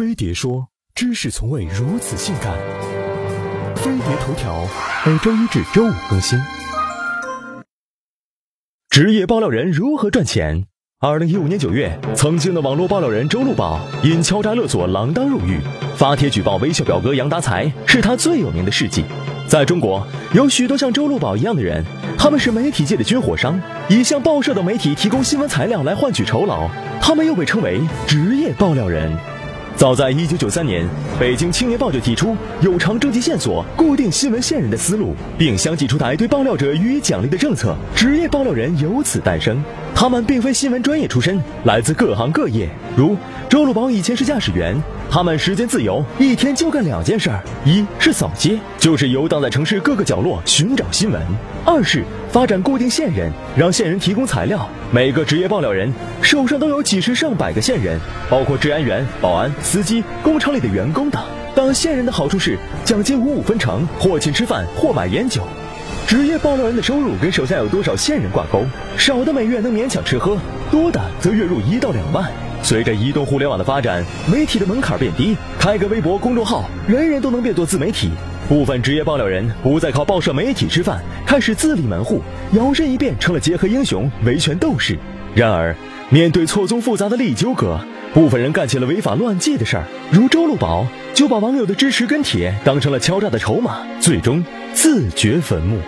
飞碟说：“知识从未如此性感。”飞碟头条每周一至周五更新。职业爆料人如何赚钱？二零一五年九月，曾经的网络爆料人周路宝因敲诈勒索锒铛入狱，发帖举报微笑表哥杨达才是他最有名的事迹。在中国，有许多像周路宝一样的人，他们是媒体界的军火商，以向报社等媒体提供新闻材料来换取酬劳，他们又被称为职业爆料人。早在一九九三年，北京青年报就提出有偿征集线索、固定新闻线人的思路，并相继出台对爆料者予以奖励的政策，职业爆料人由此诞生。他们并非新闻专业出身，来自各行各业，如周路宝以前是驾驶员，他们时间自由，一天就干两件事儿：一是扫街，就是游荡在城市各个角落寻找新闻；二是发展固定线人，让线人提供材料。每个职业爆料人手上都有几十上百个线人，包括治安员、保安、司机、工厂里的员工等。当线人的好处是奖金五五分成，或请吃饭，或买烟酒。职业爆料人的收入跟手下有多少线人挂钩，少的每月能勉强吃喝，多的则月入一到两万。随着移动互联网的发展，媒体的门槛变低，开个微博公众号，人人都能变做自媒体。部分职业爆料人不再靠报社媒体吃饭，开始自立门户，摇身一变成了结合英雄、维权斗士。然而，面对错综复杂的利益纠葛，部分人干起了违法乱纪的事儿，如周路宝就把网友的支持跟帖当成了敲诈的筹码，最终自掘坟墓。